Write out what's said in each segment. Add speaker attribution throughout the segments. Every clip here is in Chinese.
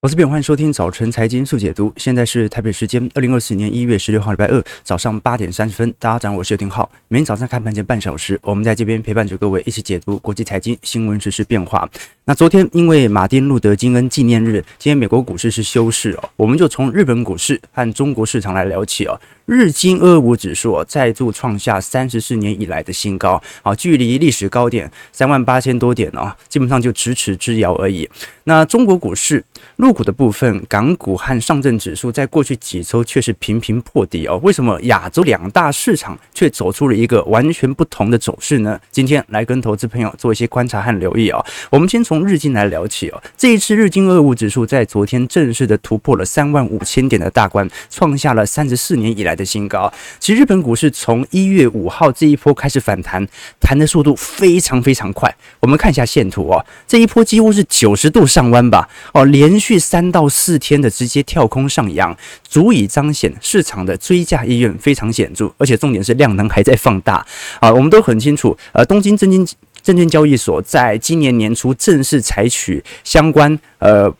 Speaker 1: 我是边，欢迎收听早晨财经速解读。现在是台北时间二零二四年一月十六号礼拜二早上八点三十分。大家好，我是刘廷浩。每天早上开盘前半小时，我们在这边陪伴着各位一起解读国际财经新闻、时事变化。那昨天因为马丁路德金恩纪念日，今天美国股市是休市哦。我们就从日本股市和中国市场来聊起哦。日经二五指数再度创下三十四年以来的新高，啊，距离历史高点三万八千多点呢，基本上就咫尺之遥而已。那中国股市入股的部分，港股和上证指数在过去几周却是频频破底哦。为什么亚洲两大市场却走出了一个完全不同的走势呢？今天来跟投资朋友做一些观察和留意哦。我们先从日经来聊起哦。这一次日经二二五指数在昨天正式的突破了三万五千点的大关，创下了三十四年以来的新高。其实日本股市从一月五号这一波开始反弹，弹的速度非常非常快。我们看一下线图哦，这一波几乎是九十度上弯吧？哦，连续三到四天的直接跳空上扬，足以彰显市场的追价意愿非常显著，而且重点是量能还在放大。啊，我们都很清楚，呃，东京证券证券交易所在今年年初正式采取相关呃。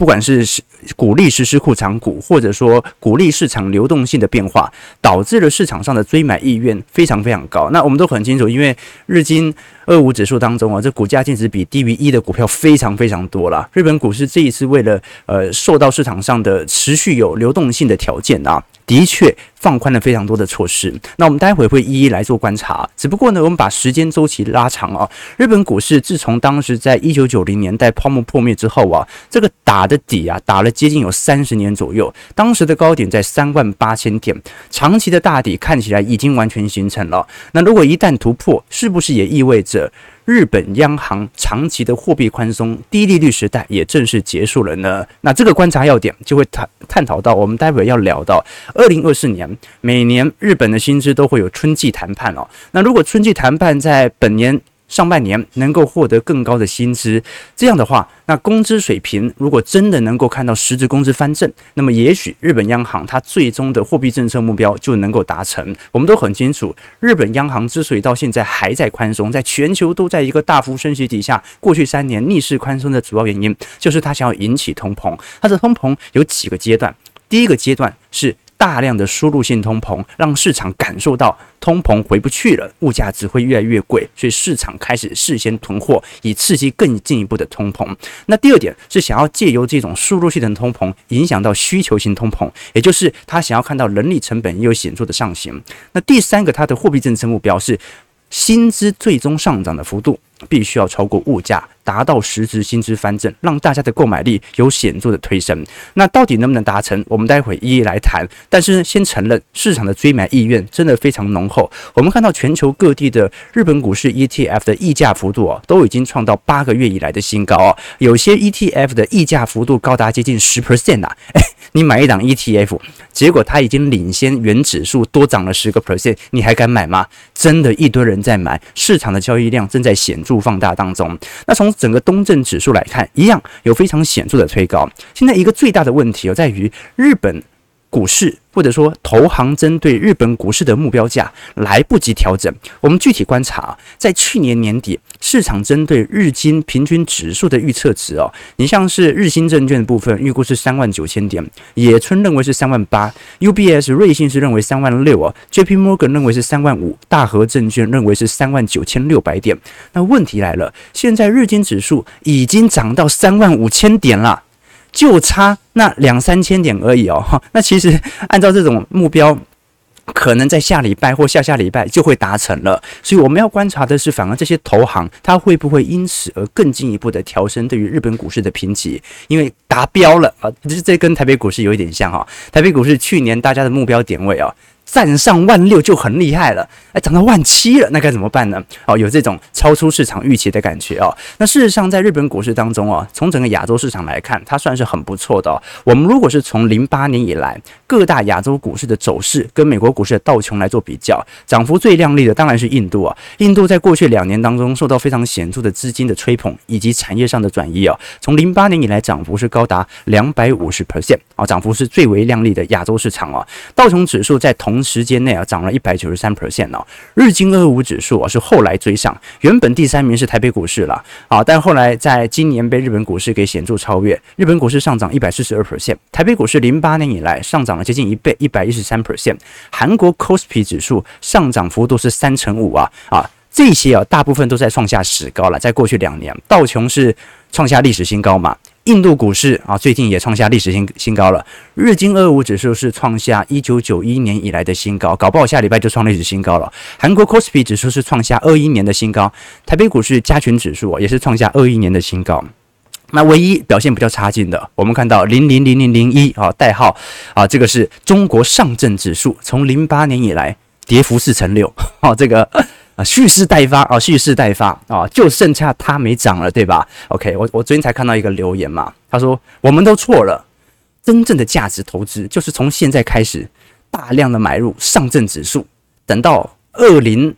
Speaker 1: 不管是鼓励实施库藏股，或者说鼓励市场流动性的变化，导致了市场上的追买意愿非常非常高。那我们都很清楚，因为日经二五指数当中啊，这股价净值比低于一的股票非常非常多了。日本股市这一次为了呃受到市场上的持续有流动性的条件啊。的确放宽了非常多的措施，那我们待会会一一来做观察。只不过呢，我们把时间周期拉长啊，日本股市自从当时在一九九零年代泡沫破灭之后啊，这个打的底啊，打了接近有三十年左右。当时的高点在三万八千点，长期的大底看起来已经完全形成了。那如果一旦突破，是不是也意味着？日本央行长期的货币宽松、低利率时代也正式结束了呢。那这个观察要点就会探探讨到，我们待会要聊到二零二四年，每年日本的薪资都会有春季谈判哦。那如果春季谈判在本年，上半年能够获得更高的薪资，这样的话，那工资水平如果真的能够看到实质工资翻正，那么也许日本央行它最终的货币政策目标就能够达成。我们都很清楚，日本央行之所以到现在还在宽松，在全球都在一个大幅升息底下，过去三年逆势宽松的主要原因，就是它想要引起通膨。它的通膨有几个阶段，第一个阶段是。大量的输入性通膨，让市场感受到通膨回不去了，物价只会越来越贵，所以市场开始事先囤货，以刺激更进一步的通膨。那第二点是想要借由这种输入性的通膨，影响到需求性通膨，也就是他想要看到人力成本也有显著的上行。那第三个，他的货币政策目标是薪资最终上涨的幅度。必须要超过物价，达到实质薪资翻正，让大家的购买力有显著的推升。那到底能不能达成？我们待会一一来谈。但是先承认，市场的追买意愿真的非常浓厚。我们看到全球各地的日本股市 ETF 的溢价幅度啊，都已经创到八个月以来的新高啊。有些 ETF 的溢价幅度高达接近十 percent 啊！你买一档 ETF，结果它已经领先原指数多涨了十个 percent，你还敢买吗？真的，一堆人在买，市场的交易量正在显著。度放大当中，那从整个东证指数来看，一样有非常显著的推高。现在一个最大的问题哦，在于日本股市。或者说，投行针对日本股市的目标价来不及调整。我们具体观察，在去年年底，市场针对日经平均指数的预测值哦，你像是日兴证券的部分预估是三万九千点，野村认为是三万八，UBS 瑞信是认为三万六哦，JP Morgan 认为是三万五，大和证券认为是三万九千六百点。那问题来了，现在日经指数已经涨到三万五千点了。就差那两三千点而已哦，那其实按照这种目标，可能在下礼拜或下下礼拜就会达成了。所以我们要观察的是，反而这些投行它会不会因此而更进一步的调升对于日本股市的评级？因为达标了啊，这这跟台北股市有一点像哈。台北股市去年大家的目标点位啊。站上万六就很厉害了，哎，涨到万七了，那该怎么办呢？哦，有这种超出市场预期的感觉哦。那事实上，在日本股市当中哦，从整个亚洲市场来看，它算是很不错的哦。我们如果是从零八年以来各大亚洲股市的走势跟美国股市的道琼来做比较，涨幅最亮丽的当然是印度啊。印度在过去两年当中受到非常显著的资金的吹捧以及产业上的转移啊，从零八年以来涨幅是高高达两百五十 percent 啊，涨幅是最为亮丽的亚洲市场啊。道琼指数在同时间内啊涨了一百九十三 percent 哦。日经二五指数啊是后来追上，原本第三名是台北股市了啊，但后来在今年被日本股市给显著超越，日本股市上涨一百四十二 percent，台北股市零八年以来上涨了接近一倍，一百一十三 percent。韩国 Kospi 指数上涨幅度是三成五啊啊，这些啊大部分都在创下史高了，在过去两年，道琼是创下历史新高嘛。印度股市啊，最近也创下历史新新高了。日经二五指数是创下一九九一年以来的新高，搞不好下礼拜就创历史新高了。韩国 Kospi 指数是创下二一年的新高，台北股市加权指数也是创下二一年的新高。那唯一表现比较差劲的，我们看到零零零零零一啊，代号啊，这个是中国上证指数，从零八年以来跌幅四成六，哦，这个。蓄势待发啊，蓄势待发啊，就剩下它没涨了，对吧？OK，我我昨天才看到一个留言嘛，他说我们都错了，真正的价值投资就是从现在开始大量的买入上证指数，等到二零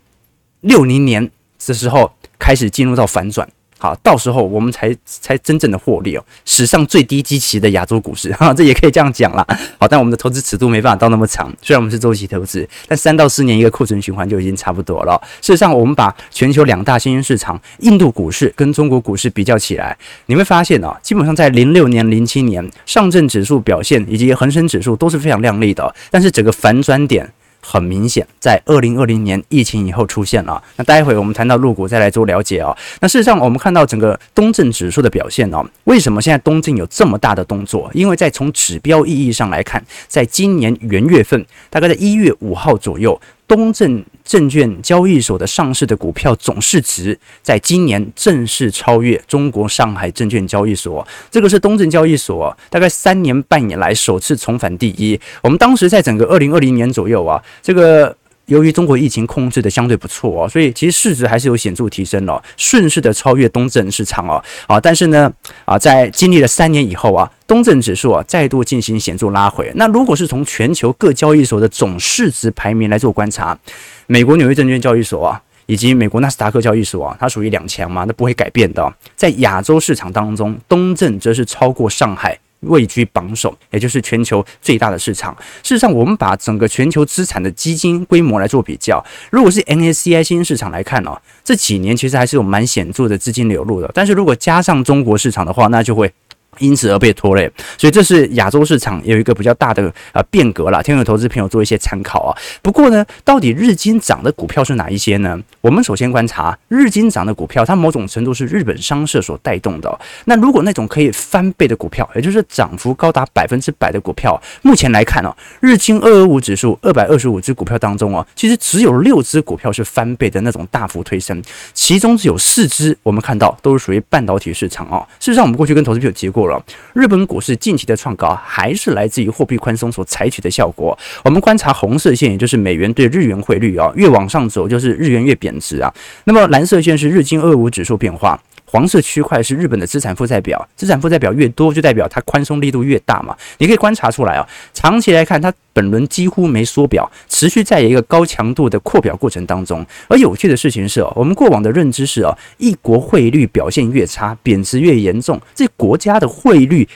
Speaker 1: 六零年的时候开始进入到反转。好，到时候我们才才真正的获利哦，史上最低基期的亚洲股市，哈，这也可以这样讲啦。好，但我们的投资尺度没办法到那么长，虽然我们是周期投资，但三到四年一个库存循环就已经差不多了。事实上，我们把全球两大新兴市场印度股市跟中国股市比较起来，你会发现哦，基本上在零六年、零七年，上证指数表现以及恒生指数都是非常亮丽的，但是整个反转点。很明显，在二零二零年疫情以后出现了。那待会我们谈到入股再来做了解啊。那事实上，我们看到整个东证指数的表现哦，为什么现在东证有这么大的动作？因为在从指标意义上来看，在今年元月份，大概在一月五号左右。东证证券交易所的上市的股票总市值，在今年正式超越中国上海证券交易所。这个是东证交易所大概三年半以来首次重返第一。我们当时在整个二零二零年左右啊，这个。由于中国疫情控制的相对不错哦，所以其实市值还是有显著提升了，顺势的超越东证市场哦。啊，但是呢，啊，在经历了三年以后啊，东证指数啊再度进行显著拉回。那如果是从全球各交易所的总市值排名来做观察，美国纽约证券交易所啊，以及美国纳斯达克交易所啊，它属于两强嘛，那不会改变的。在亚洲市场当中，东证则是超过上海。位居榜首，也就是全球最大的市场。事实上，我们把整个全球资产的基金规模来做比较，如果是 n s c i 新兴市场来看哦，这几年其实还是有蛮显著的资金流入的。但是如果加上中国市场的话，那就会。因此而被拖累，所以这是亚洲市场有一个比较大的呃变革了，听有投资朋友做一些参考啊。不过呢，到底日经涨的股票是哪一些呢？我们首先观察日经涨的股票，它某种程度是日本商社所带动的。那如果那种可以翻倍的股票，也就是涨幅高达百分之百的股票，目前来看哦，日经二二五指数二百二十五只股票当中哦，其实只有六只股票是翻倍的那种大幅推升，其中只有四只我们看到都是属于半导体市场哦。事实上，我们过去跟投资朋友提过了。日本股市近期的创高还是来自于货币宽松所采取的效果。我们观察红色线，也就是美元对日元汇率啊，越往上走就是日元越贬值啊。那么蓝色线是日经二五指数变化。黄色区块是日本的资产负债表，资产负债表越多，就代表它宽松力度越大嘛。你可以观察出来啊，长期来看，它本轮几乎没缩表，持续在一个高强度的扩表过程当中。而有趣的事情是，我们过往的认知是哦，一国汇率表现越差，贬值越严重，这国家的汇率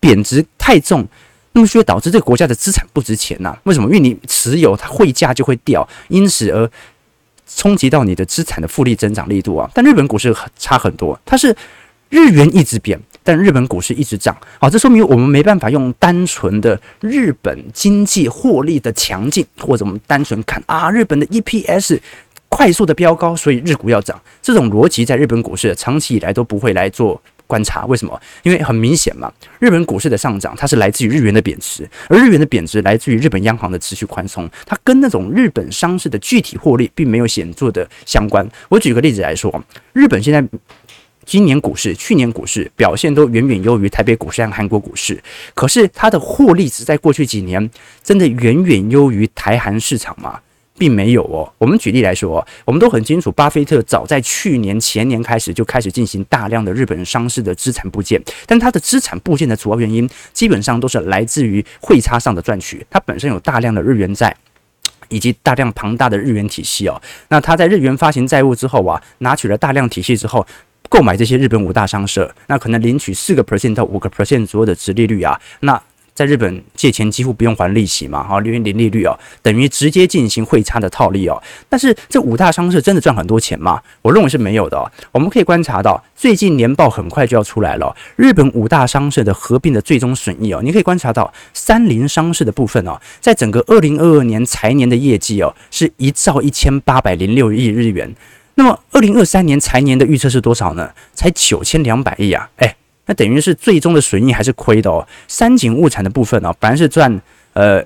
Speaker 1: 贬值太重，那么就会导致这个国家的资产不值钱呐？为什么？因为你持有它汇价就会掉，因此而。冲击到你的资产的复利增长力度啊，但日本股市很差很多，它是日元一直贬，但日本股市一直涨，好，这说明我们没办法用单纯的日本经济获利的强劲，或者我们单纯看啊，日本的 EPS 快速的飙高，所以日股要涨，这种逻辑在日本股市长期以来都不会来做。观察为什么？因为很明显嘛，日本股市的上涨，它是来自于日元的贬值，而日元的贬值来自于日本央行的持续宽松，它跟那种日本商事的具体获利并没有显著的相关。我举个例子来说，日本现在今年股市、去年股市表现都远远优于台北股市和韩国股市，可是它的获利只在过去几年真的远远优于台韩市场吗？并没有哦，我们举例来说，我们都很清楚，巴菲特早在去年前年开始就开始进行大量的日本商事的资产部件，但他的资产部件的主要原因基本上都是来自于汇差上的赚取，它本身有大量的日元债，以及大量庞大的日元体系哦。那他在日元发行债务之后啊，拿取了大量体系之后，购买这些日本五大商社，那可能领取四个 percent 到五个 percent 左右的殖利率啊，那。在日本借钱几乎不用还利息嘛，哈，因为零利率哦，等于直接进行汇差的套利哦。但是这五大商社真的赚很多钱吗？我认为是没有的哦。我们可以观察到，最近年报很快就要出来了，日本五大商社的合并的最终损益哦，你可以观察到三菱商事的部分哦，在整个二零二二年财年的业绩哦，是一兆一千八百零六亿日元。那么二零二三年财年的预测是多少呢？才九千两百亿啊！哎。等于是最终的损益还是亏的哦。三井物产的部分呢、哦，本来是赚呃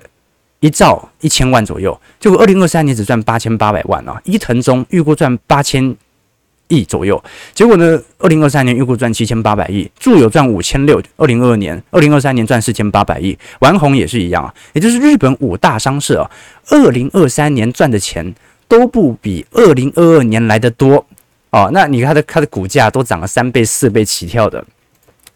Speaker 1: 一兆一千万左右，结果二零二三年只赚八千八百万啊。伊藤忠预估赚八千亿左右，结果呢，二零二三年预估赚七千八百亿。住友赚五千六，二零二二年、二零二三年赚四千八百亿。丸红也是一样啊，也就是日本五大商社啊，二零二三年赚的钱都不比二零二二年来的多哦。那你看它的它的股价都涨了三倍、四倍起跳的。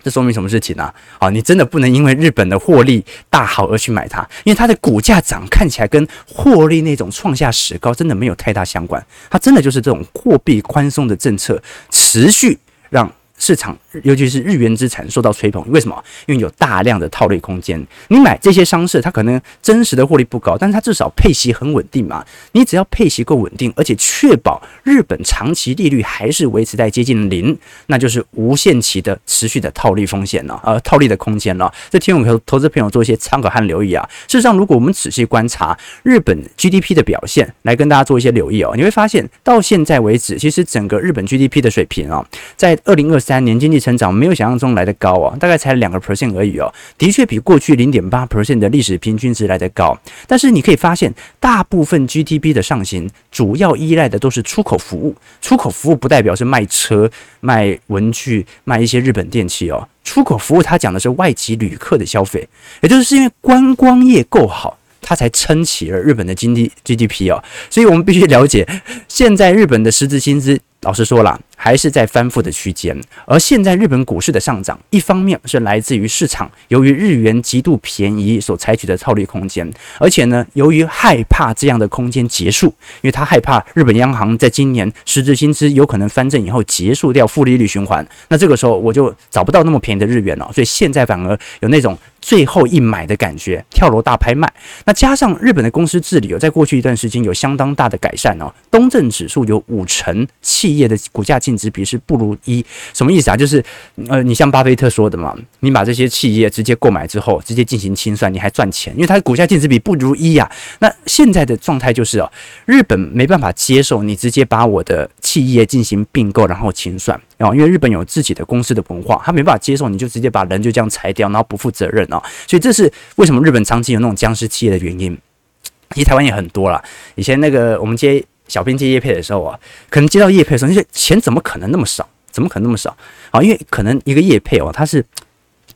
Speaker 1: 这说明什么事情呢、啊？你真的不能因为日本的获利大好而去买它，因为它的股价涨看起来跟获利那种创下史高真的没有太大相关，它真的就是这种货币宽松的政策持续让。市场，尤其是日元资产受到吹捧，为什么？因为有大量的套利空间。你买这些商社，它可能真实的获利不高，但是它至少配息很稳定嘛。你只要配息够稳定，而且确保日本长期利率还是维持在接近零，那就是无限期的持续的套利风险了，呃，套利的空间了。这听我们投资朋友做一些参考和留意啊。事实上，如果我们仔细观察日本 GDP 的表现，来跟大家做一些留意哦，你会发现到现在为止，其实整个日本 GDP 的水平啊，在二零二三。三年经济成长没有想象中来得高哦，大概才两个 percent 而已哦，的确比过去零点八 percent 的历史平均值来得高。但是你可以发现，大部分 GDP 的上行主要依赖的都是出口服务。出口服务不代表是卖车、卖文具、卖一些日本电器哦。出口服务它讲的是外籍旅客的消费，也就是因为观光业够好，它才撑起了日本的经济 GDP 哦。所以我们必须了解，现在日本的实质薪资。老实说了，还是在翻覆的区间。而现在日本股市的上涨，一方面是来自于市场由于日元极度便宜所采取的套利空间，而且呢，由于害怕这样的空间结束，因为他害怕日本央行在今年实质薪资有可能翻正以后结束掉负利率循环，那这个时候我就找不到那么便宜的日元了。所以现在反而有那种最后一买的感觉，跳楼大拍卖。那加上日本的公司治理有在过去一段时间有相当大的改善哦，东证指数有五成七。企业的股价净值比是不如一，什么意思啊？就是呃，你像巴菲特说的嘛，你把这些企业直接购买之后，直接进行清算，你还赚钱，因为它的股价净值比不如一呀。那现在的状态就是哦，日本没办法接受你直接把我的企业进行并购，然后清算哦，因为日本有自己的公司的文化，他没办法接受你就直接把人就这样裁掉，然后不负责任哦。所以这是为什么日本长期有那种僵尸企业的原因。其实台湾也很多啦，以前那个我们接。小编接叶配的时候啊，可能接到叶配的时候，那些钱怎么可能那么少？怎么可能那么少啊？因为可能一个叶配哦，它是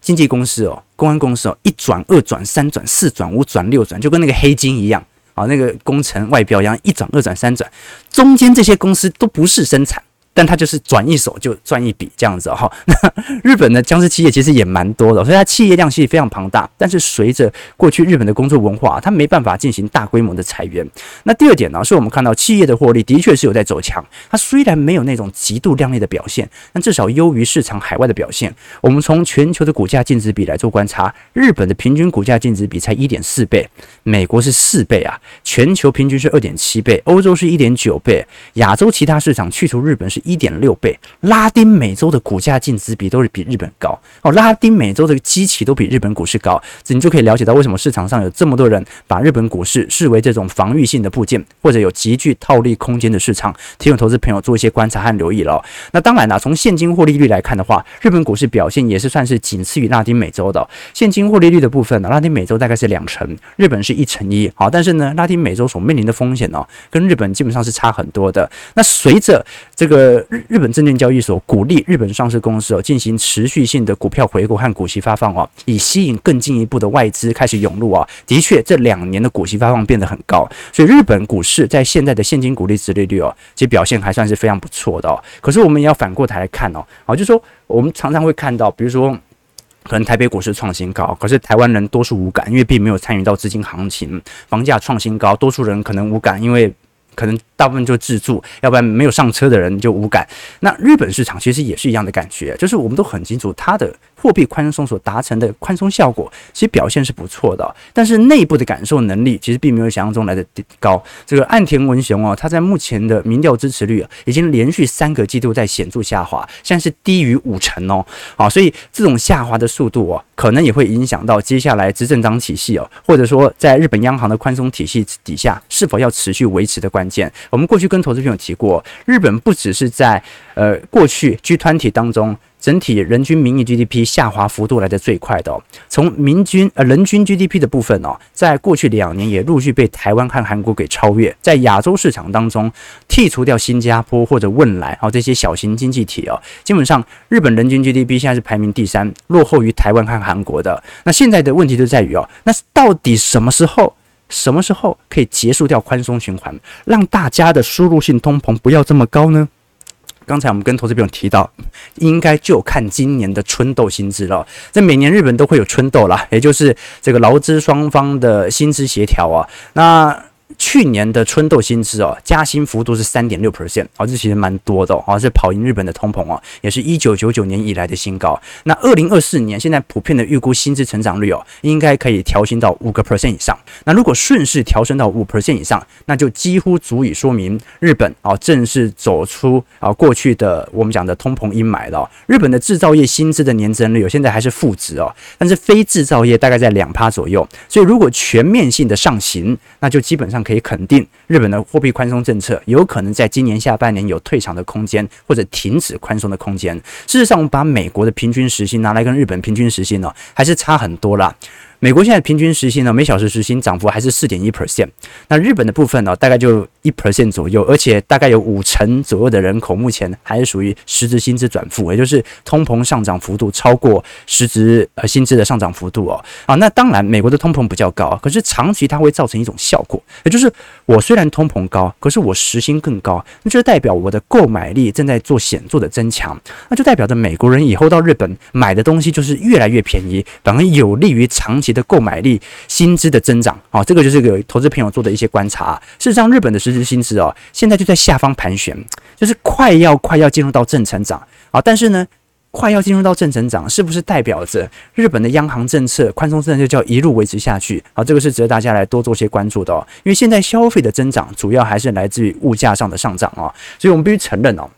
Speaker 1: 经纪公司哦，公安公司哦，一转、二转、三转、四转、五转、六转，就跟那个黑金一样啊，那个工程外标一样，一转、二转、三转，中间这些公司都不是生产。但他就是转一手就赚一笔这样子哈。那 日本的僵尸企业其实也蛮多的，所以它企业量其实非常庞大。但是随着过去日本的工作文化，它没办法进行大规模的裁员。那第二点呢，是我们看到企业的获利的确是有在走强。它虽然没有那种极度亮丽的表现，但至少优于市场海外的表现。我们从全球的股价净值比来做观察，日本的平均股价净值比才一点四倍，美国是四倍啊，全球平均是二点七倍，欧洲是一点九倍，亚洲其他市场去除日本是。一点六倍，拉丁美洲的股价净值比都是比日本高哦。拉丁美洲的基期都比日本股市高，这你就可以了解到为什么市场上有这么多人把日本股市视为这种防御性的部件，或者有极具套利空间的市场。提醒投资朋友做一些观察和留意了。那当然了，从现金获利率来看的话，日本股市表现也是算是仅次于拉丁美洲的。现金获利率的部分呢，拉丁美洲大概是两成，日本是一成一。好，但是呢，拉丁美洲所面临的风险呢，跟日本基本上是差很多的。那随着这个。日日本证券交易所鼓励日本上市公司哦进行持续性的股票回购和股息发放哦，以吸引更进一步的外资开始涌入啊。的确，这两年的股息发放变得很高，所以日本股市在现在的现金股利殖利率哦，其实表现还算是非常不错的哦。可是我们也要反过头来看哦，啊，就说我们常常会看到，比如说可能台北股市创新高，可是台湾人多数无感，因为并没有参与到资金行情，房价创新高，多数人可能无感，因为。可能大部分就自助，要不然没有上车的人就无感。那日本市场其实也是一样的感觉，就是我们都很清楚，它的货币宽松所达成的宽松效果，其实表现是不错的。但是内部的感受能力其实并没有想象中来的高。这个岸田文雄哦，他在目前的民调支持率，已经连续三个季度在显著下滑，现在是低于五成哦。好，所以这种下滑的速度哦，可能也会影响到接下来执政党体系哦，或者说在日本央行的宽松体系底下是否要持续维持的关键。我们过去跟投资朋友提过，日本不只是在呃过去 G20 当中。整体人均名义 GDP 下滑幅度来的最快的哦，从民均呃人均 GDP 的部分哦，在过去两年也陆续被台湾和韩国给超越。在亚洲市场当中，剔除掉新加坡或者汶莱哦这些小型经济体哦，基本上日本人均 GDP 现在是排名第三，落后于台湾和韩国的。那现在的问题就在于哦，那到底什么时候什么时候可以结束掉宽松循环，让大家的输入性通膨不要这么高呢？刚才我们跟投资朋友提到，应该就看今年的春斗薪资了。这每年日本都会有春斗啦，也就是这个劳资双方的薪资协调啊。那去年的春斗薪资哦，加薪幅度是三点六 percent，哦，这其实蛮多的哦，是跑赢日本的通膨哦，也是一九九九年以来的新高。那二零二四年现在普遍的预估薪资成长率哦，应该可以调薪到五个 percent 以上。那如果顺势调升到五 percent 以上，那就几乎足以说明日本哦正式走出啊过去的我们讲的通膨阴霾了。日本的制造业薪资的年增率现在还是负值哦，但是非制造业大概在两趴左右。所以如果全面性的上行，那就基本上。可以肯定，日本的货币宽松政策有可能在今年下半年有退场的空间，或者停止宽松的空间。事实上，我们把美国的平均时薪拿来跟日本平均时薪呢，还是差很多啦。美国现在平均时薪呢，每小时时薪涨幅还是四点一 percent。那日本的部分呢，大概就一 percent 左右，而且大概有五成左右的人口目前还是属于实质薪资转负，也就是通膨上涨幅度超过实质呃薪资的上涨幅度哦。啊，那当然美国的通膨比较高，可是长期它会造成一种效果，也就是我虽然通膨高，可是我时薪更高，那就代表我的购买力正在做显著的增强，那就代表着美国人以后到日本买的东西就是越来越便宜，反而有利于长期的购买力、薪资的增长啊，这个就是给投资朋友做的一些观察。事实上，日本的实质薪资哦，现在就在下方盘旋，就是快要快要进入到正成长啊。但是呢，快要进入到正成长，是不是代表着日本的央行政策宽松政策就要一路维持下去啊？这个是值得大家来多做些关注的哦。因为现在消费的增长主要还是来自于物价上的上涨啊，所以我们必须承认哦。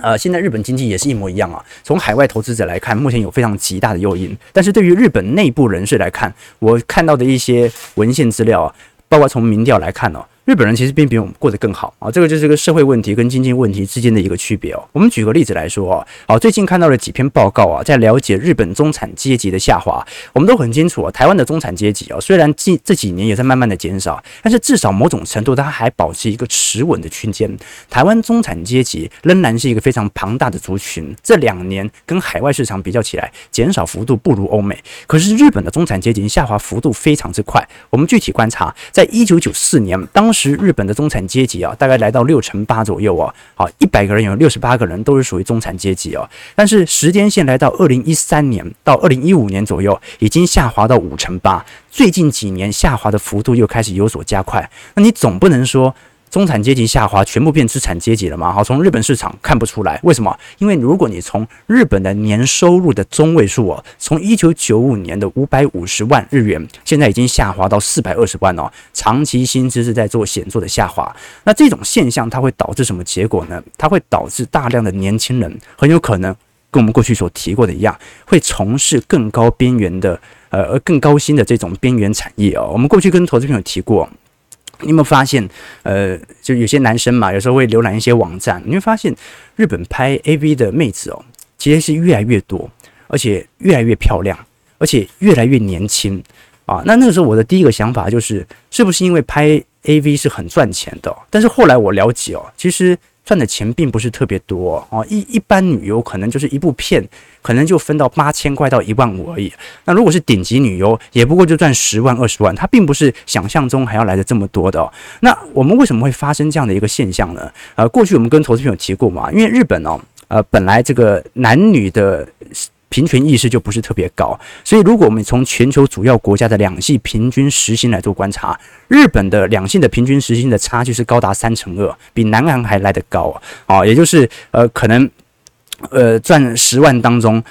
Speaker 1: 呃，现在日本经济也是一模一样啊。从海外投资者来看，目前有非常极大的诱因，但是对于日本内部人士来看，我看到的一些文献资料啊，包括从民调来看哦。日本人其实并比我们过得更好啊，这个就是个社会问题跟经济问题之间的一个区别哦。我们举个例子来说啊，好，最近看到了几篇报告啊，在了解日本中产阶级的下滑。我们都很清楚啊，台湾的中产阶级啊，虽然近这几年也在慢慢的减少，但是至少某种程度它还保持一个持稳的区间。台湾中产阶级仍然是一个非常庞大的族群，这两年跟海外市场比较起来，减少幅度不如欧美。可是日本的中产阶级下滑幅度非常之快。我们具体观察，在一九九四年当。当时日本的中产阶级啊，大概来到六成八左右啊，好，一百个人有六十八个人都是属于中产阶级啊。但是时间线来到二零一三年到二零一五年左右，已经下滑到五成八，最近几年下滑的幅度又开始有所加快。那你总不能说，中产阶级下滑，全部变资产阶级了吗？好，从日本市场看不出来，为什么？因为如果你从日本的年收入的中位数哦，从一九九五年的五百五十万日元，现在已经下滑到四百二十万哦，长期薪资是在做显著的下滑。那这种现象它会导致什么结果呢？它会导致大量的年轻人很有可能跟我们过去所提过的一样，会从事更高边缘的呃更高薪的这种边缘产业哦。我们过去跟投资朋友提过。你有没有发现，呃，就有些男生嘛，有时候会浏览一些网站，你会发现日本拍 AV 的妹子哦，其实是越来越多，而且越来越漂亮，而且越来越年轻啊。那那个时候我的第一个想法就是，是不是因为拍 AV 是很赚钱的？但是后来我了解哦，其实。赚的钱并不是特别多哦，一一般女优可能就是一部片，可能就分到八千块到一万五而已。那如果是顶级女优，也不过就赚十万二十万，她并不是想象中还要来的这么多的哦。那我们为什么会发生这样的一个现象呢？呃，过去我们跟投资朋友提过嘛，因为日本哦，呃，本来这个男女的。平权意识就不是特别高，所以如果我们从全球主要国家的两性平均时薪来做观察，日本的两性的平均时薪的差距是高达三成二，比南韩还来得高啊！也就是呃，可能呃赚十万当中，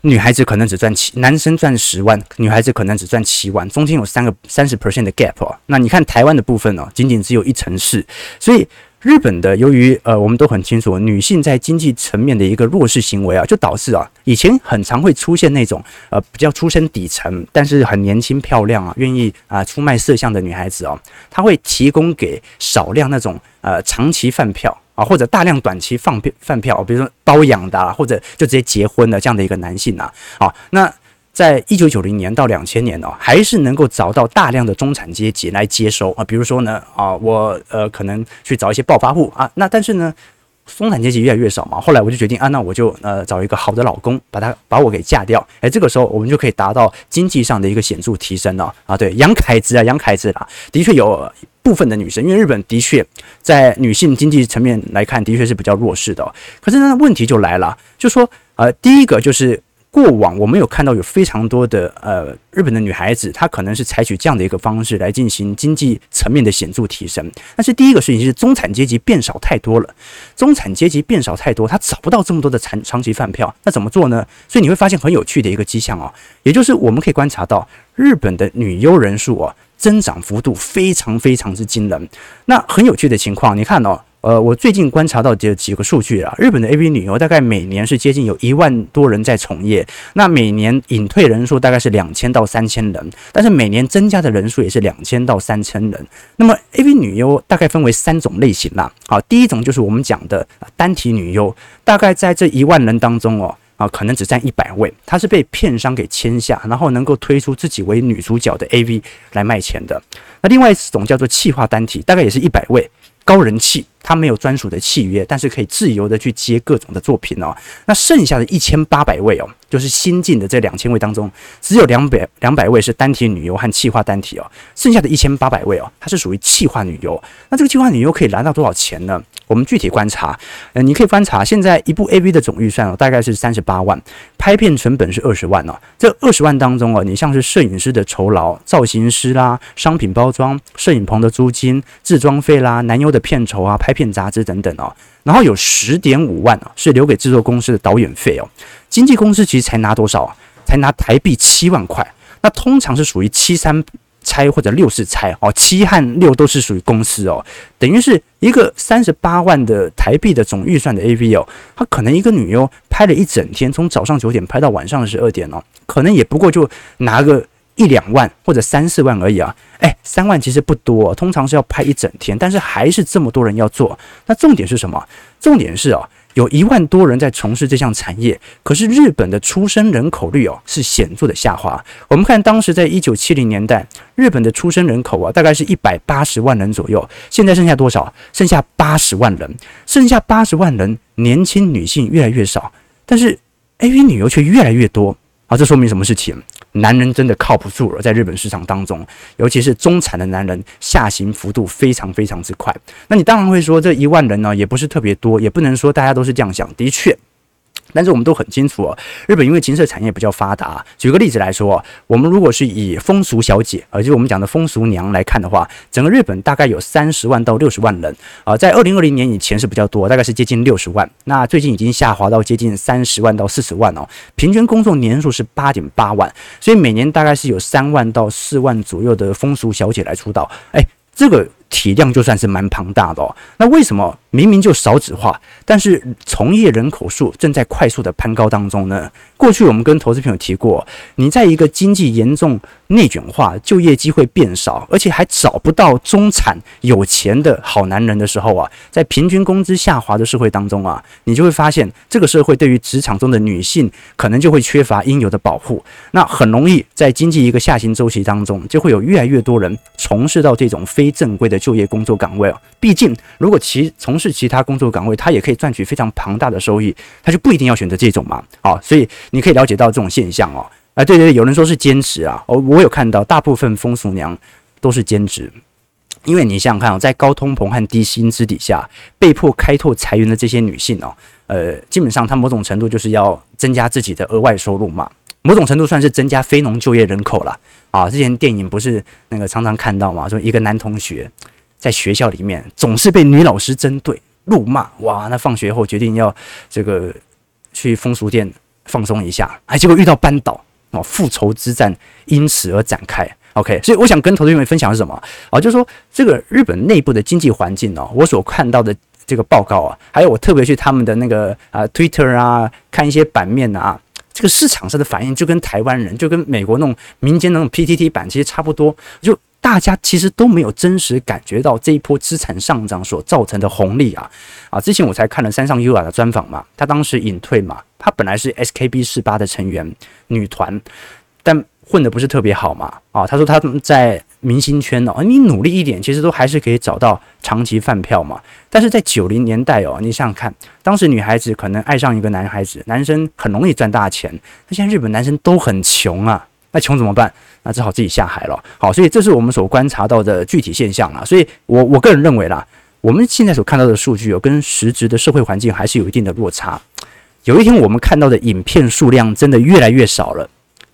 Speaker 1: 女孩子可能只赚七，男生赚十万，女孩子可能只赚七万，中间有三个三十 percent 的 gap 哦。那你看台湾的部分呢，仅仅只有一成四，所以。日本的由于呃，我们都很清楚，女性在经济层面的一个弱势行为啊，就导致啊，以前很常会出现那种呃比较出身底层，但是很年轻漂亮啊，愿意啊出卖色相的女孩子哦，她会提供给少量那种呃长期饭票啊，或者大量短期放票饭票，比如说包养的，啊，或者就直接结婚的这样的一个男性啊，好那。在一九九零年到两千年哦，还是能够找到大量的中产阶级来接收啊，比如说呢啊，我呃可能去找一些暴发户啊，那但是呢，中产阶级越来越少嘛，后来我就决定啊，那我就呃找一个好的老公，把他把我给嫁掉，哎，这个时候我们就可以达到经济上的一个显著提升了啊，对，杨凯子啊，杨凯子啊，的确有部分的女生，因为日本的确在女性经济层面来看，的确是比较弱势的，可是呢，问题就来了，就说呃，第一个就是。过往我们有看到有非常多的呃日本的女孩子，她可能是采取这样的一个方式来进行经济层面的显著提升。但是第一个事情是中产阶级变少太多了，中产阶级变少太多，她找不到这么多的长长期饭票，那怎么做呢？所以你会发现很有趣的一个迹象哦，也就是我们可以观察到日本的女优人数啊增长幅度非常非常之惊人。那很有趣的情况，你看哦。呃，我最近观察到几几个数据啊，日本的 AV 女优大概每年是接近有一万多人在从业，那每年隐退人数大概是两千到三千人，但是每年增加的人数也是两千到三千人。那么 AV 女优大概分为三种类型啦，好，第一种就是我们讲的单体女优，大概在这一万人当中哦，啊，可能只占一百位，她是被片商给签下，然后能够推出自己为女主角的 AV 来卖钱的。那另外一种叫做企划单体，大概也是一百位。高人气，他没有专属的契约，但是可以自由的去接各种的作品哦。那剩下的一千八百位哦，就是新进的这两千位当中，只有两百两百位是单体女优和企划单体哦。剩下的一千八百位哦，它是属于企划女优。那这个企划女优可以拿到多少钱呢？我们具体观察，呃，你可以观察现在一部 AV 的总预算哦，大概是三十八万，拍片成本是二十万哦。这二十万当中哦，你像是摄影师的酬劳、造型师啦、商品包装、摄影棚的租金、制装费啦、男优的片酬啊、拍片杂志等等哦，然后有十点五万哦，是留给制作公司的导演费哦。经纪公司其实才拿多少啊？才拿台币七万块。那通常是属于七三拆或者六四拆哦，七和六都是属于公司哦，等于是一个三十八万的台币的总预算的 AV 哦，他可能一个女优拍了一整天，从早上九点拍到晚上十二点哦，可能也不过就拿个。一两万或者三四万而已啊，诶，三万其实不多，通常是要拍一整天，但是还是这么多人要做。那重点是什么？重点是啊，有一万多人在从事这项产业，可是日本的出生人口率哦是显著的下滑。我们看当时在一九七零年代，日本的出生人口啊大概是一百八十万人左右，现在剩下多少？剩下八十万人，剩下八十万人，年轻女性越来越少，但是 AV 女优却越来越多啊，这说明什么事情？男人真的靠不住了，在日本市场当中，尤其是中产的男人，下行幅度非常非常之快。那你当然会说，这一万人呢，也不是特别多，也不能说大家都是这样想。的确。但是我们都很清楚哦，日本因为情色产业比较发达。举个例子来说，我们如果是以风俗小姐，呃，就是我们讲的风俗娘来看的话，整个日本大概有三十万到六十万人啊，在二零二零年以前是比较多，大概是接近六十万。那最近已经下滑到接近三十万到四十万哦，平均工作年数是八点八万，所以每年大概是有三万到四万左右的风俗小姐来出道。哎，这个。体量就算是蛮庞大的哦，那为什么明明就少子化，但是从业人口数正在快速的攀高当中呢？过去我们跟投资朋友提过，你在一个经济严重内卷化、就业机会变少，而且还找不到中产有钱的好男人的时候啊，在平均工资下滑的社会当中啊，你就会发现这个社会对于职场中的女性可能就会缺乏应有的保护，那很容易在经济一个下行周期当中，就会有越来越多人从事到这种非正规的。就业工作岗位啊，毕竟如果其从是其他工作岗位，他也可以赚取非常庞大的收益，他就不一定要选择这种嘛。啊，所以你可以了解到这种现象哦。啊，对对对，有人说是兼职啊，哦，我有看到大部分风俗娘都是兼职，因为你想想看哦，在高通膨和低薪资底下，被迫开拓裁员的这些女性哦，呃，基本上她某种程度就是要增加自己的额外收入嘛，某种程度算是增加非农就业人口了啊。之前电影不是那个常常看到嘛，说一个男同学。在学校里面总是被女老师针对、怒骂，哇！那放学后决定要这个去风俗店放松一下，哎，结果遇到扳倒哦，复仇之战因此而展开。OK，所以我想跟投资友们分享的是什么啊？就是说这个日本内部的经济环境呢，我所看到的这个报告啊，还有我特别去他们的那个啊 Twitter 啊看一些版面啊，这个市场上的反应就跟台湾人就跟美国那种民间那种 PTT 版其实差不多，就大家其实都没有真实感觉到这一波资产上涨所造成的红利啊啊！之前我才看了山上优雅的专访嘛，他当时隐退嘛，他本来是 SKB 四八的成员女团，但。混得不是特别好嘛？啊，他说他在明星圈哦，你努力一点，其实都还是可以找到长期饭票嘛。但是在九零年代哦，你想想看，当时女孩子可能爱上一个男孩子，男生很容易赚大钱。那现在日本男生都很穷啊，那穷怎么办？那只好自己下海了。好，所以这是我们所观察到的具体现象啊。所以我我个人认为啦，我们现在所看到的数据哦，跟实质的社会环境还是有一定的落差。有一天我们看到的影片数量真的越来越少了。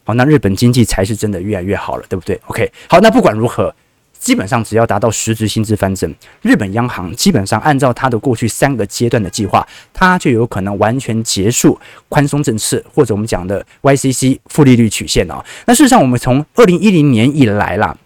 Speaker 1: 好，那日本经济才是真的越来越好了，对不对？OK，好，那不管如何，基本上只要达到实质薪资翻正，日本央行基本上按照它的过去三个阶段的计划，它就有可能完全结束宽松政策，或者我们讲的 YCC 负利率曲线啊。那事实上，我们从二零一零年以来啦。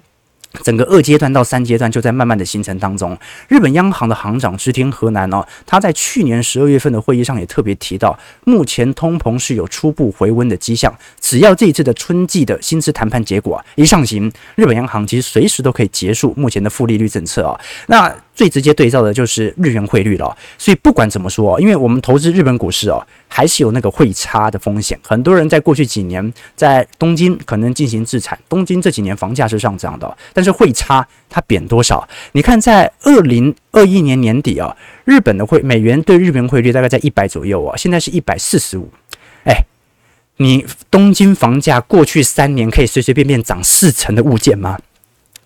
Speaker 1: 整个二阶段到三阶段就在慢慢的形成当中。日本央行的行长植田和男哦，他在去年十二月份的会议上也特别提到，目前通膨是有初步回温的迹象。只要这一次的春季的薪资谈判结果一上行，日本央行其实随时都可以结束目前的负利率政策啊。那最直接对照的就是日元汇率了。所以不管怎么说，因为我们投资日本股市哦。还是有那个汇差的风险，很多人在过去几年在东京可能进行自产，东京这几年房价是上涨的，但是汇差它贬多少？你看在二零二一年年底啊，日本的汇美元对日元汇率大概在一百左右啊，现在是一百四十五，哎，你东京房价过去三年可以随随便便涨四成的物件吗？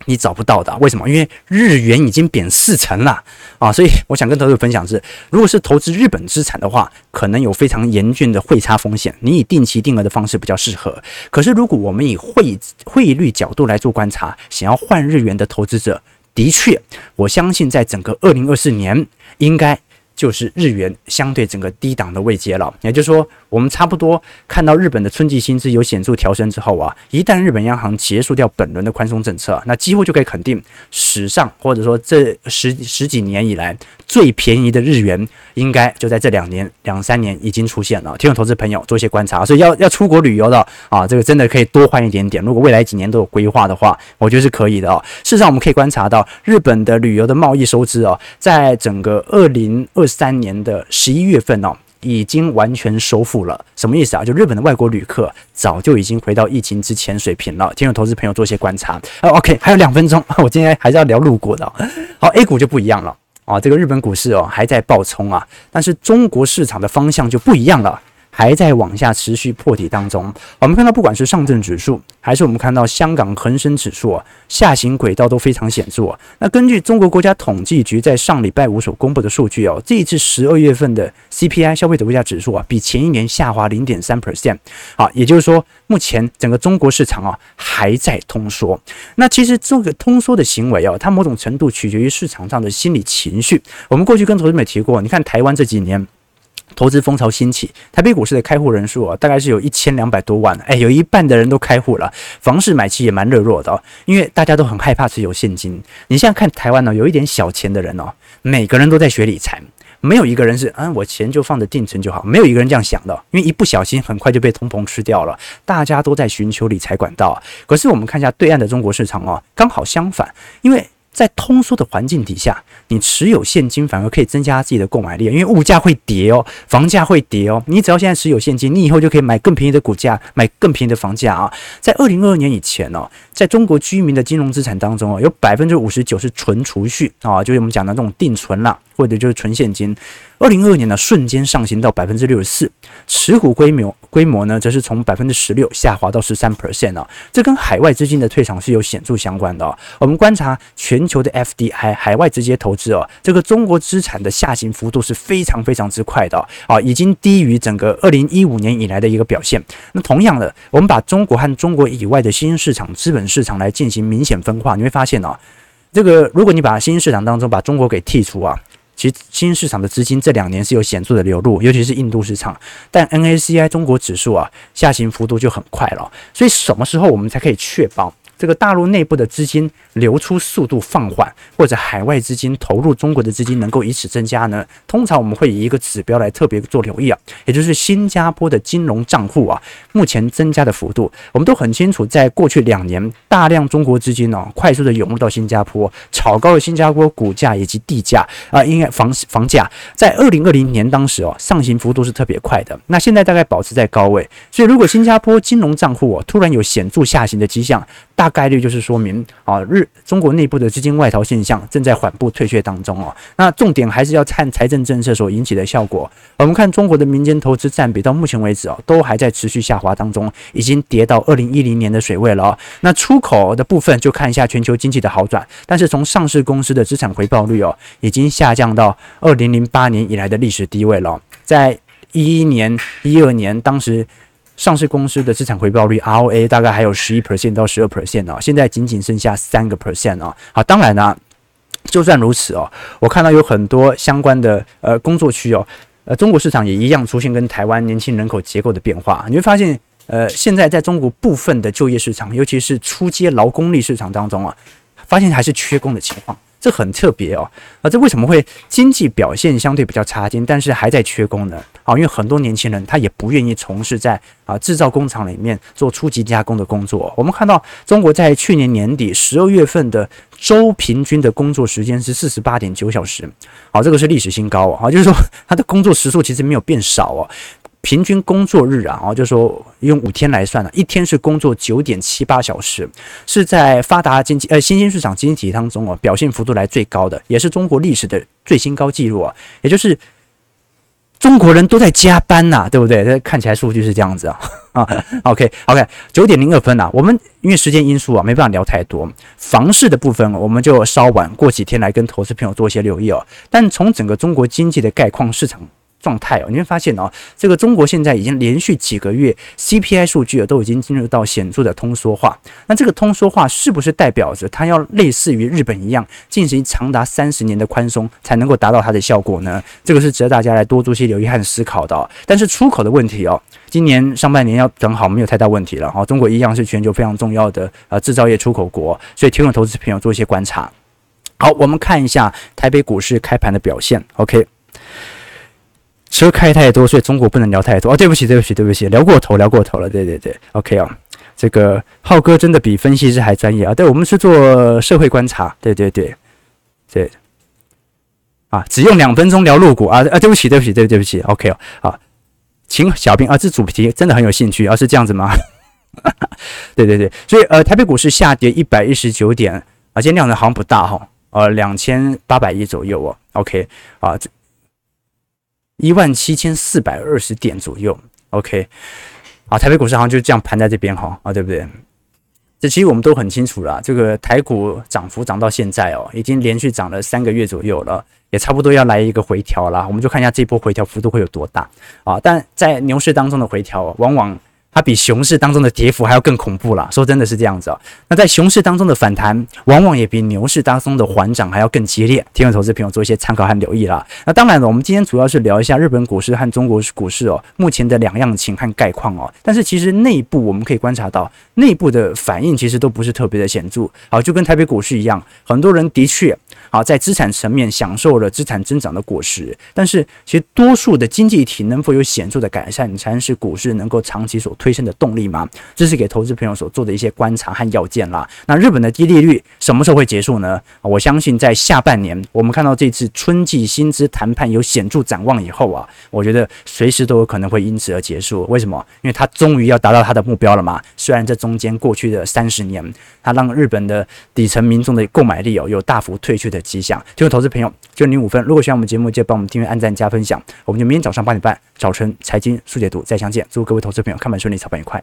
Speaker 1: 你找不到的，为什么？因为日元已经贬四成了啊！所以我想跟投资分享是，如果是投资日本资产的话，可能有非常严峻的汇差风险。你以定期定额的方式比较适合。可是如果我们以汇汇率角度来做观察，想要换日元的投资者，的确，我相信在整个二零二四年应该。就是日元相对整个低档的位阶了，也就是说，我们差不多看到日本的春季薪资有显著调升之后啊，一旦日本央行结束掉本轮的宽松政策，那几乎就可以肯定，史上或者说这十十几年以来最便宜的日元，应该就在这两年两三年已经出现了。提醒投资朋友做一些观察，所以要要出国旅游的啊，这个真的可以多换一点点。如果未来几年都有规划的话，我觉得是可以的啊。事实上，我们可以观察到日本的旅游的贸易收支啊，在整个二零二三年的十一月份哦，已经完全收复了。什么意思啊？就日本的外国旅客早就已经回到疫情之前水平了。听众投资朋友做一些观察。啊，OK，还有两分钟，我今天还是要聊路过的。好，A 股就不一样了啊，这个日本股市哦还在暴冲啊，但是中国市场的方向就不一样了。还在往下持续破底当中。我们看到，不管是上证指数，还是我们看到香港恒生指数啊，下行轨道都非常显著。那根据中国国家统计局在上礼拜五所公布的数据哦，这一次十二月份的 CPI 消费者物价指数啊，比前一年下滑零点三 percent。好，也就是说，目前整个中国市场啊还在通缩。那其实这个通缩的行为哦，它某种程度取决于市场上的心理情绪。我们过去跟投资者提过，你看台湾这几年。投资风潮兴起，台北股市的开户人数啊，大概是有一千两百多万，哎，有一半的人都开户了，房市买气也蛮热络的哦，因为大家都很害怕持有现金。你现在看台湾呢，有一点小钱的人哦，每个人都在学理财，没有一个人是，嗯，我钱就放着定存就好，没有一个人这样想的，因为一不小心很快就被通膨吃掉了，大家都在寻求理财管道。可是我们看一下对岸的中国市场哦，刚好相反，因为。在通缩的环境底下，你持有现金反而可以增加自己的购买力，因为物价会跌哦，房价会跌哦。你只要现在持有现金，你以后就可以买更便宜的股价，买更便宜的房价啊。在二零二二年以前呢，在中国居民的金融资产当中啊，有百分之五十九是纯储蓄啊，就是我们讲的这种定存啦，或者就是纯现金。二零二二年呢，瞬间上行到百分之六十四，持股规模规模呢，则是从百分之十六下滑到十三 percent 啊，这跟海外资金的退场是有显著相关的。我们观察全球的 FDI 海外直接投资哦，这个中国资产的下行幅度是非常非常之快的啊，已经低于整个二零一五年以来的一个表现。那同样的，我们把中国和中国以外的新兴市场资本市场来进行明显分化，你会发现哦，这个如果你把新兴市场当中把中国给剔除啊。其实新市场的资金这两年是有显著的流入，尤其是印度市场。但 NACI 中国指数啊，下行幅度就很快了。所以什么时候我们才可以确保这个大陆内部的资金流出速度放缓，或者海外资金投入中国的资金能够以此增加呢？通常我们会以一个指标来特别做留意啊，也就是新加坡的金融账户啊，目前增加的幅度，我们都很清楚，在过去两年，大量中国资金呢、哦、快速的涌入到新加坡，炒高了新加坡股价以及地价啊，应该房房价在二零二零年当时哦上行幅度是特别快的，那现在大概保持在高位，所以如果新加坡金融账户哦突然有显著下行的迹象，大概率就是说明啊日中国内部的资金外逃现象正在缓步退却当中哦。那重点还是要看财政政策所引起的效果。我们看中国的民间投资占比到目前为止哦，都还在持续下滑当中，已经跌到二零一零年的水位了。那出口的部分就看一下全球经济的好转，但是从上市公司的资产回报率哦，已经下降到二零零八年以来的历史低位了。在一一年、一二年，当时。上市公司的资产回报率 ROA 大概还有十一 percent 到十二 percent 哦，现在仅仅剩下三个 percent 哦。好，当然呢、啊，就算如此哦，我看到有很多相关的呃工作区哦，呃中国市场也一样出现跟台湾年轻人口结构的变化。你会发现，呃，现在在中国部分的就业市场，尤其是初阶劳工力市场当中啊，发现还是缺工的情况。这很特别哦，啊，这为什么会经济表现相对比较差劲，但是还在缺工呢？啊，因为很多年轻人他也不愿意从事在啊制造工厂里面做初级加工的工作。我们看到中国在去年年底十二月份的周平均的工作时间是四十八点九小时，好，这个是历史新高啊，就是说他的工作时数其实没有变少哦。平均工作日啊，哦，就说用五天来算了，一天是工作九点七八小时，是在发达经济呃新兴市场经济体当中啊表现幅度来最高的，也是中国历史的最新高纪录啊。也就是中国人都在加班呐，对不对？这看起来数据是这样子啊 啊。OK OK，九点零二分啊，我们因为时间因素啊，没办法聊太多。房市的部分我们就稍晚过几天来跟投资朋友做一些留意哦。但从整个中国经济的概况市场。状态哦，你会发现哦，这个中国现在已经连续几个月 CPI 数据都已经进入到显著的通缩化。那这个通缩化是不是代表着它要类似于日本一样，进行长达三十年的宽松才能够达到它的效果呢？这个是值得大家来多做些留意和思考的。但是出口的问题哦，今年上半年要等好没有太大问题了。哦，中国一样是全球非常重要的呃制造业出口国，所以提供投资朋友做一些观察。好，我们看一下台北股市开盘的表现。OK。车开太多，所以中国不能聊太多哦。对不起，对不起，对不起，聊过头，聊过头了。对对对，OK 啊，这个浩哥真的比分析师还专业啊。对，我们是做社会观察。对对对对，啊，只用两分钟聊陆股啊啊！对不起，对不起，对对不起，OK 哦，好，请小兵啊，这主题真的很有兴趣啊，是这样子吗？对对对，所以呃，台北股市下跌一百一十九点啊，今天量能好像不大哈，呃，两千八百亿左右哦。OK 啊。一万七千四百二十点左右，OK，啊，台北股市好像就这样盘在这边哈，啊，对不对？这其实我们都很清楚了，这个台股涨幅涨到现在哦，已经连续涨了三个月左右了，也差不多要来一个回调了。我们就看一下这波回调幅度会有多大啊？但在牛市当中的回调，往往。它比熊市当中的跌幅还要更恐怖啦，说真的是这样子哦。那在熊市当中的反弹，往往也比牛市当中的缓涨还要更激烈。提供投资朋友做一些参考和留意啦。那当然了，我们今天主要是聊一下日本股市和中国股市哦，目前的两样情和概况哦。但是其实内部我们可以观察到，内部的反应其实都不是特别的显著。好，就跟台北股市一样，很多人的确好在资产层面享受了资产增长的果实，但是其实多数的经济体能否有显著的改善，才是股市能够长期所推。推升的动力吗？这是给投资朋友所做的一些观察和要件啦。那日本的低利率什么时候会结束呢？我相信在下半年，我们看到这次春季薪资谈判有显著展望以后啊，我觉得随时都有可能会因此而结束。为什么？因为它终于要达到它的目标了嘛。虽然这中间过去的三十年，它让日本的底层民众的购买力哦有大幅退去的迹象。就投资朋友，就零五分。如果喜欢我们节目，就帮我们订阅、按赞、加分享。我们就明天早上八点半，早晨财经速解读再相见。祝各位投资朋友看盘顺利。操盘愉快。